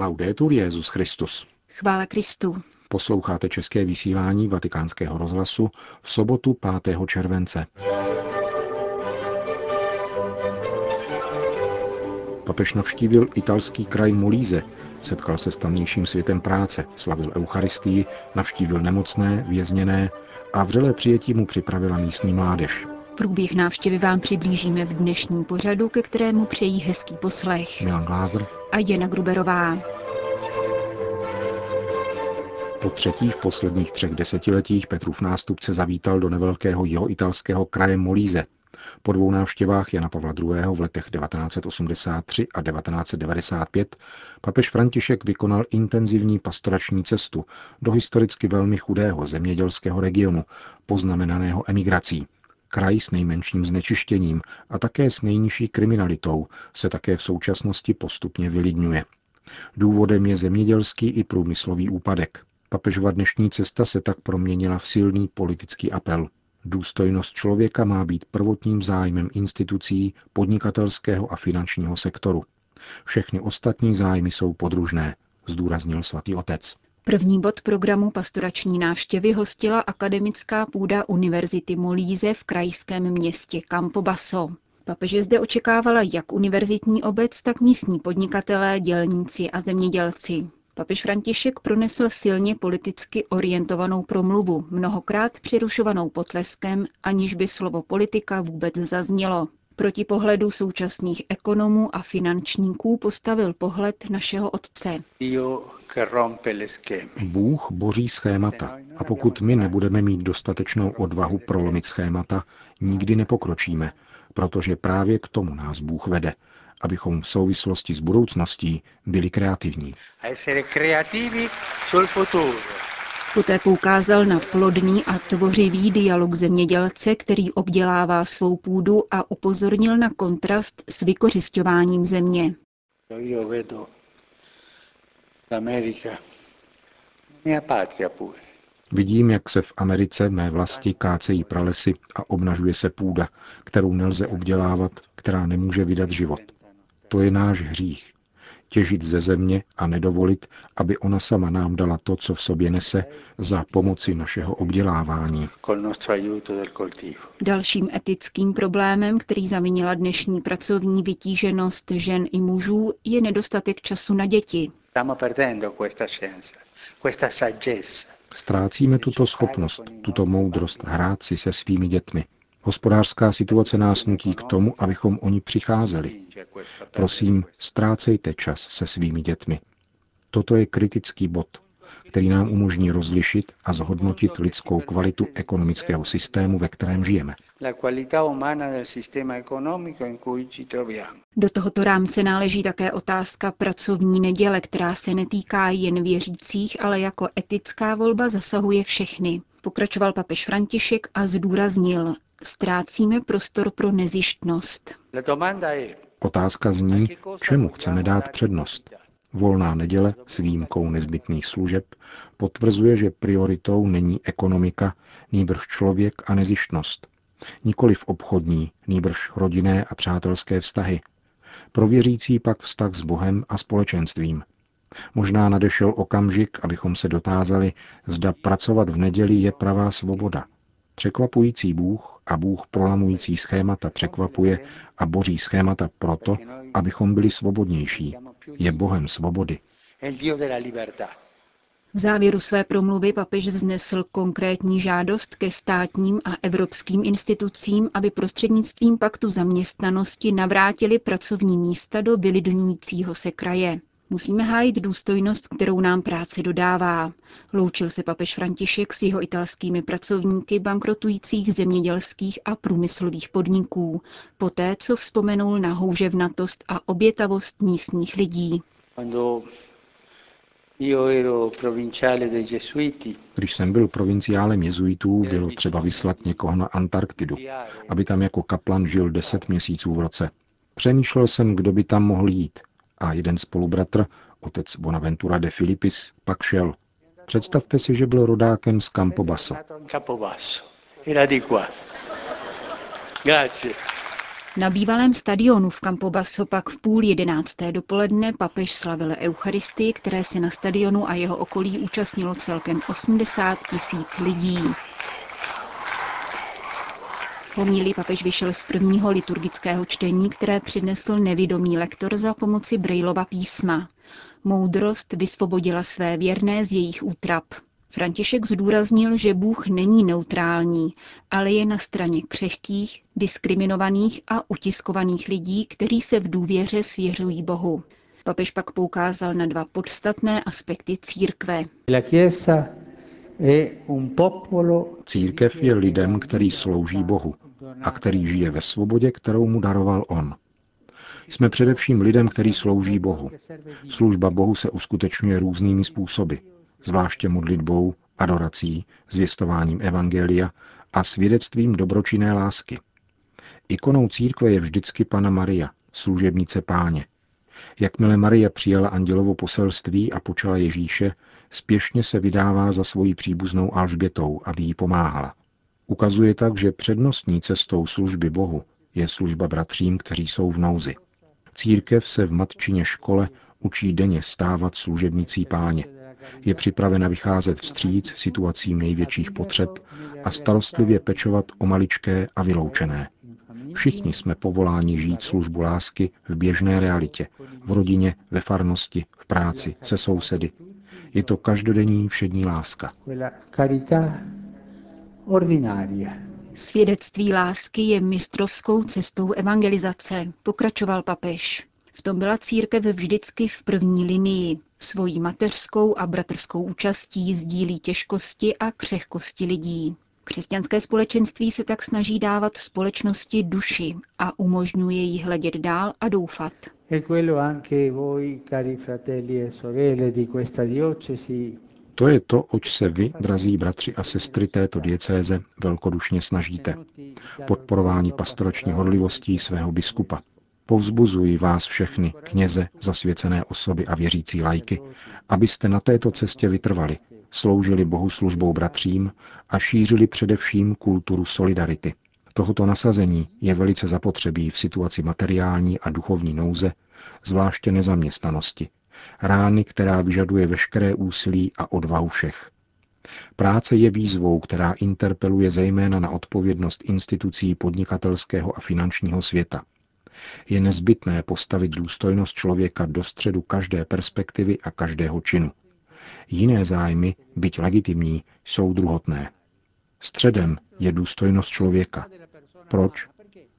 Laudetur Jezus Christus. Chvála Kristu. Posloucháte české vysílání Vatikánského rozhlasu v sobotu 5. července. Papež navštívil italský kraj Molíze, setkal se s tamnějším světem práce, slavil Eucharistii, navštívil nemocné, vězněné a vřelé přijetí mu připravila místní mládež. Průběh návštěvy vám přiblížíme v dnešním pořadu, ke kterému přejí hezký poslech. Milan Glázer a Jana Gruberová. Po třetí v posledních třech desetiletích Petrův nástupce zavítal do nevelkého jihoitalského kraje Molíze. Po dvou návštěvách Jana Pavla II. v letech 1983 a 1995 papež František vykonal intenzivní pastorační cestu do historicky velmi chudého zemědělského regionu, poznamenaného emigrací. Kraj s nejmenším znečištěním a také s nejnižší kriminalitou se také v současnosti postupně vylidňuje. Důvodem je zemědělský i průmyslový úpadek. Papežova dnešní cesta se tak proměnila v silný politický apel. Důstojnost člověka má být prvotním zájmem institucí, podnikatelského a finančního sektoru. Všechny ostatní zájmy jsou podružné, zdůraznil svatý otec. První bod programu pastorační návštěvy hostila akademická půda Univerzity Molíze v krajském městě Campobasso. Papeže zde očekávala jak univerzitní obec, tak místní podnikatelé, dělníci a zemědělci. Papež František pronesl silně politicky orientovanou promluvu, mnohokrát přerušovanou potleskem, aniž by slovo politika vůbec zaznělo. Proti pohledu současných ekonomů a finančníků postavil pohled našeho otce. Bůh boří schémata a pokud my nebudeme mít dostatečnou odvahu prolomit schémata, nikdy nepokročíme, protože právě k tomu nás Bůh vede, abychom v souvislosti s budoucností byli kreativní. Poté poukázal na plodný a tvořivý dialog zemědělce, který obdělává svou půdu a upozornil na kontrast s vykořišťováním země. Vidím, jak se v Americe mé vlasti kácejí pralesy a obnažuje se půda, kterou nelze obdělávat, která nemůže vydat život. To je náš hřích těžit ze země a nedovolit, aby ona sama nám dala to, co v sobě nese, za pomoci našeho obdělávání. Dalším etickým problémem, který zavinila dnešní pracovní vytíženost žen i mužů, je nedostatek času na děti. Ztrácíme tuto schopnost, tuto moudrost hrát si se svými dětmi. Hospodářská situace nás nutí k tomu, abychom oni přicházeli. Prosím, ztrácejte čas se svými dětmi. Toto je kritický bod, který nám umožní rozlišit a zhodnotit lidskou kvalitu ekonomického systému, ve kterém žijeme. Do tohoto rámce náleží také otázka pracovní neděle, která se netýká jen věřících, ale jako etická volba zasahuje všechny. Pokračoval papež František a zdůraznil, ztrácíme prostor pro nezištnost. Otázka zní, čemu chceme dát přednost. Volná neděle s výjimkou nezbytných služeb potvrzuje, že prioritou není ekonomika, nýbrž člověk a nezištnost. Nikoli v obchodní, nýbrž rodinné a přátelské vztahy. Pro věřící pak vztah s Bohem a společenstvím. Možná nadešel okamžik, abychom se dotázali, zda pracovat v neděli je pravá svoboda – Překvapující Bůh a Bůh prolamující schémata překvapuje a boří schémata proto, abychom byli svobodnější. Je Bohem svobody. V závěru své promluvy papež vznesl konkrétní žádost ke státním a evropským institucím, aby prostřednictvím paktu zaměstnanosti navrátili pracovní místa do vylidňujícího se kraje. Musíme hájit důstojnost, kterou nám práce dodává. Loučil se papež František s jeho italskými pracovníky bankrotujících zemědělských a průmyslových podniků, poté co vzpomenul na houževnatost a obětavost místních lidí. Když jsem byl provinciálem jezuitů, bylo třeba vyslat někoho na Antarktidu, aby tam jako kaplan žil deset měsíců v roce. Přemýšlel jsem, kdo by tam mohl jít a jeden spolubratr, otec Bonaventura de Filipis, pak šel. Představte si, že byl rodákem z Campobasso. Na bývalém stadionu v Campobasso pak v půl jedenácté dopoledne papež slavil Eucharistii, které se na stadionu a jeho okolí účastnilo celkem 80 tisíc lidí. Pomílý papež vyšel z prvního liturgického čtení, které přinesl nevidomý lektor za pomoci Brejlova písma. Moudrost vysvobodila své věrné z jejich útrap. František zdůraznil, že Bůh není neutrální, ale je na straně křehkých, diskriminovaných a utiskovaných lidí, kteří se v důvěře svěřují Bohu. Papež pak poukázal na dva podstatné aspekty církve. Církev je lidem, který slouží Bohu a který žije ve svobodě, kterou mu daroval On. Jsme především lidem, který slouží Bohu. Služba Bohu se uskutečňuje různými způsoby, zvláště modlitbou, adorací, zvěstováním evangelia a svědectvím dobročinné lásky. Ikonou církve je vždycky Pana Maria, služebnice páně. Jakmile Maria přijala andělovo poselství a počala Ježíše, spěšně se vydává za svoji příbuznou Alžbětou, aby jí pomáhala. Ukazuje tak, že přednostní cestou služby Bohu je služba bratřím, kteří jsou v nouzi. Církev se v matčině škole učí denně stávat služebnicí páně. Je připravena vycházet vstříc situacím největších potřeb a starostlivě pečovat o maličké a vyloučené. Všichni jsme povoláni žít službu lásky v běžné realitě, v rodině, ve farnosti, v práci, se sousedy. Je to každodenní všední láska. Svědectví lásky je mistrovskou cestou evangelizace, pokračoval papež. V tom byla církev vždycky v první linii. Svojí mateřskou a bratrskou účastí sdílí těžkosti a křehkosti lidí. Křesťanské společenství se tak snaží dávat společnosti duši a umožňuje jí hledět dál a doufat. E to je to, oč se vy, drazí bratři a sestry této diecéze, velkodušně snažíte. Podporování pastorační horlivostí svého biskupa. Povzbuzuji vás všechny, kněze, zasvěcené osoby a věřící lajky, abyste na této cestě vytrvali, sloužili Bohu službou bratřím a šířili především kulturu solidarity. Tohoto nasazení je velice zapotřebí v situaci materiální a duchovní nouze, zvláště nezaměstnanosti, rány, která vyžaduje veškeré úsilí a odvahu všech. Práce je výzvou, která interpeluje zejména na odpovědnost institucí podnikatelského a finančního světa. Je nezbytné postavit důstojnost člověka do středu každé perspektivy a každého činu. Jiné zájmy, byť legitimní, jsou druhotné. Středem je důstojnost člověka. Proč?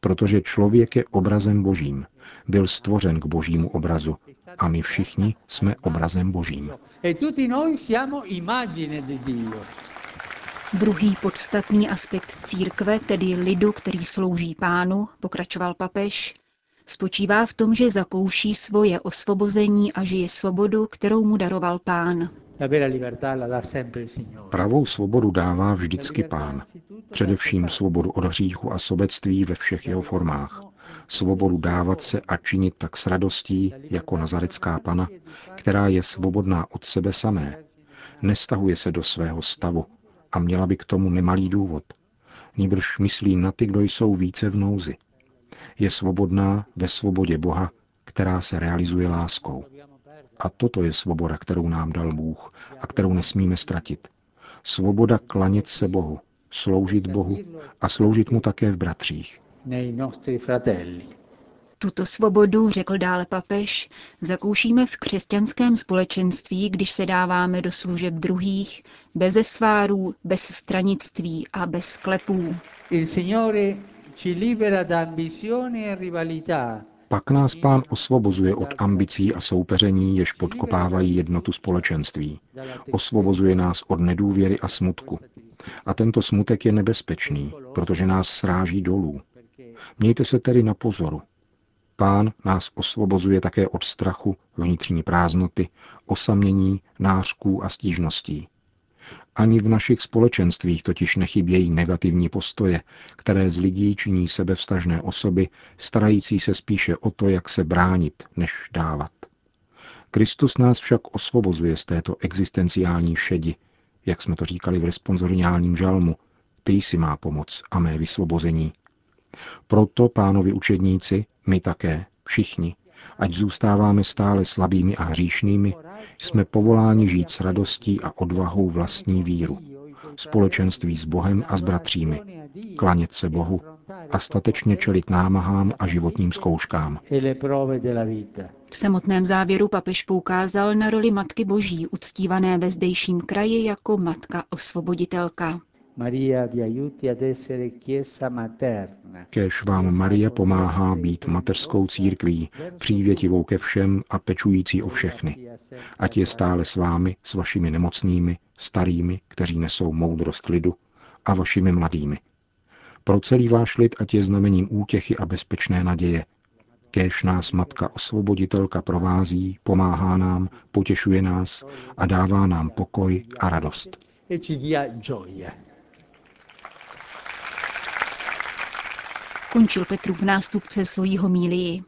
Protože člověk je obrazem božím. Byl stvořen k božímu obrazu a my všichni jsme obrazem božím. Druhý podstatný aspekt církve, tedy lidu, který slouží pánu, pokračoval papež, spočívá v tom, že zakouší svoje osvobození a žije svobodu, kterou mu daroval pán. Pravou svobodu dává vždycky pán. Především svobodu od hříchu a sobectví ve všech jeho formách. Svobodu dávat se a činit tak s radostí, jako nazarecká pana, která je svobodná od sebe samé. Nestahuje se do svého stavu a měla by k tomu nemalý důvod. Nýbrž myslí na ty, kdo jsou více v nouzi. Je svobodná ve svobodě Boha, která se realizuje láskou. A toto je svoboda, kterou nám dal Bůh a kterou nesmíme ztratit. Svoboda klanět se Bohu, sloužit Bohu a sloužit mu také v bratřích. Tuto svobodu, řekl dále papež, zakoušíme v křesťanském společenství, když se dáváme do služeb druhých, bez svárů, bez stranictví a bez sklepů. Il Signore ci libera da ambizione e rivalità pak nás pán osvobozuje od ambicí a soupeření, jež podkopávají jednotu společenství. Osvobozuje nás od nedůvěry a smutku. A tento smutek je nebezpečný, protože nás sráží dolů. Mějte se tedy na pozoru. Pán nás osvobozuje také od strachu, vnitřní prázdnoty, osamění, nářků a stížností. Ani v našich společenstvích totiž nechybějí negativní postoje, které z lidí činí sebevstažné osoby, starající se spíše o to, jak se bránit, než dávat. Kristus nás však osvobozuje z této existenciální šedi, jak jsme to říkali v responsoriálním žalmu. Ty jsi má pomoc a mé vysvobození. Proto, pánovi učedníci, my také, všichni, ať zůstáváme stále slabými a hříšnými, jsme povoláni žít s radostí a odvahou vlastní víru, společenství s Bohem a s bratřími, klanět se Bohu a statečně čelit námahám a životním zkouškám. V samotném závěru papež poukázal na roli Matky Boží, uctívané ve zdejším kraji jako Matka Osvoboditelka. Kéž vám Marie pomáhá být mateřskou církví, přívětivou ke všem a pečující o všechny. Ať je stále s vámi, s vašimi nemocnými, starými, kteří nesou moudrost lidu, a vašimi mladými. Pro celý váš lid ať je znamením útěchy a bezpečné naděje. Kéž nás Matka Osvoboditelka provází, pomáhá nám, potěšuje nás a dává nám pokoj a radost. Končil Petrův nástupce svojí homílii.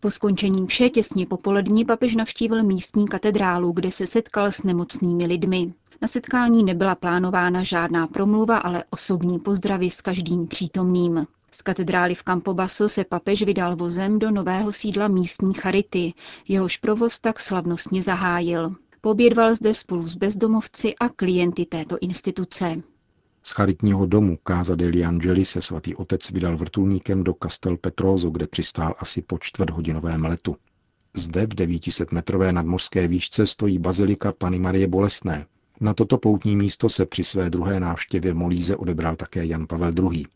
Po skončení vše těsně popolední papež navštívil místní katedrálu, kde se setkal s nemocnými lidmi. Na setkání nebyla plánována žádná promluva, ale osobní pozdravy s každým přítomným. Z katedrály v Campobasso se papež vydal vozem do nového sídla místní charity, jehož provoz tak slavnostně zahájil. Pobědval zde spolu s bezdomovci a klienty této instituce. Z charitního domu Casa degli Angeli se svatý otec vydal vrtulníkem do Castel Petroso, kde přistál asi po čtvrthodinovém letu. Zde v 900-metrové nadmořské výšce stojí bazilika Pany Marie Bolesné. Na toto poutní místo se při své druhé návštěvě Molíze odebral také Jan Pavel II.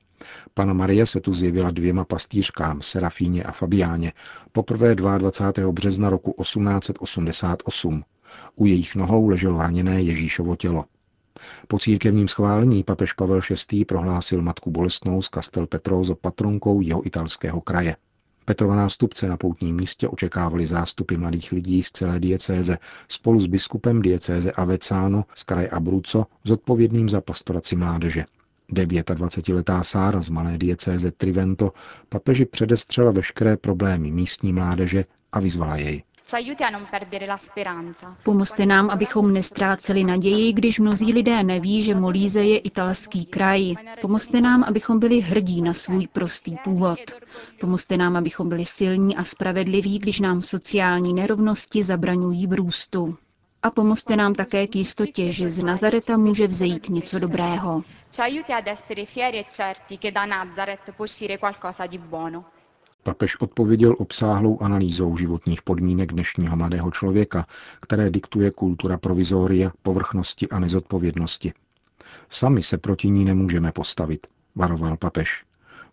Pana Marie se tu zjevila dvěma pastýřkám, Serafíně a Fabiáně, poprvé 22. března roku 1888. U jejich nohou leželo raněné Ježíšovo tělo. Po církevním schválení papež Pavel VI. prohlásil matku bolestnou z Castel Petrozo patronkou jeho italského kraje. Petrova nástupce na poutním místě očekávali zástupy mladých lidí z celé diecéze spolu s biskupem diecéze Avecáno z kraje Abruzzo, zodpovědným za pastoraci mládeže. 29-letá Sára z malé diecéze Trivento papeži předestřela veškeré problémy místní mládeže a vyzvala jej. Pomozte nám, abychom nestráceli naději, když mnozí lidé neví, že Molíze je italský kraj. Pomozte nám, abychom byli hrdí na svůj prostý původ. Pomozte nám, abychom byli silní a spravedliví, když nám sociální nerovnosti zabraňují v růstu. A pomozte nám také k jistotě, že z Nazareta může vzejít něco dobrého. Ci aiuti ad essere fieri e certi che da Nazaret può uscire qualcosa di buono. Papež odpověděl obsáhlou analýzou životních podmínek dnešního mladého člověka, které diktuje kultura provizoria, povrchnosti a nezodpovědnosti. Sami se proti ní nemůžeme postavit, varoval papež.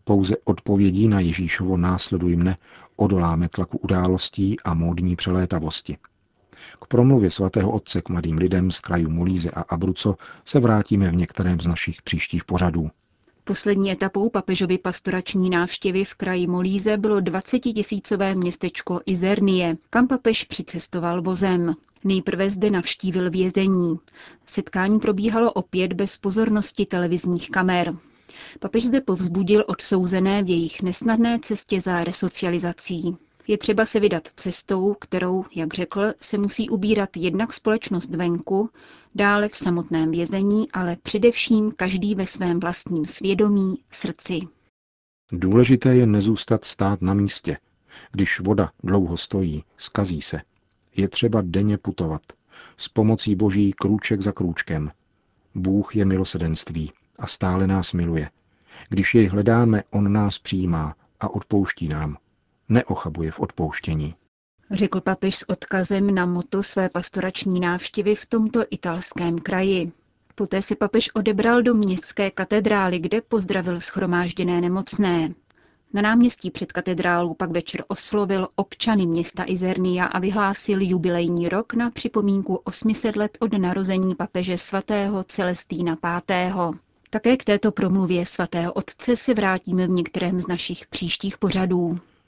Pouze odpovědí na Ježíšovo následuj mne odoláme tlaku událostí a módní přelétavosti. K promluvě svatého otce k mladým lidem z krajů Molíze a Abruco se vrátíme v některém z našich příštích pořadů. Poslední etapou papežovy pastorační návštěvy v kraji Molíze bylo 20-tisícové městečko Izernie, kam papež přicestoval vozem. Nejprve zde navštívil vězení. Setkání probíhalo opět bez pozornosti televizních kamer. Papež zde povzbudil odsouzené v jejich nesnadné cestě za resocializací. Je třeba se vydat cestou, kterou, jak řekl, se musí ubírat jednak společnost venku, dále v samotném vězení, ale především každý ve svém vlastním svědomí, srdci. Důležité je nezůstat stát na místě. Když voda dlouho stojí, skazí se. Je třeba denně putovat. S pomocí Boží krůček za krůčkem. Bůh je milosedenství a stále nás miluje. Když jej hledáme, on nás přijímá a odpouští nám neochabuje v odpouštění. Řekl papež s odkazem na moto své pastorační návštěvy v tomto italském kraji. Poté se papež odebral do městské katedrály, kde pozdravil schromážděné nemocné. Na náměstí před katedrálou pak večer oslovil občany města Izernia a vyhlásil jubilejní rok na připomínku 800 let od narození papeže svatého Celestína V. Také k této promluvě svatého otce se vrátíme v některém z našich příštích pořadů.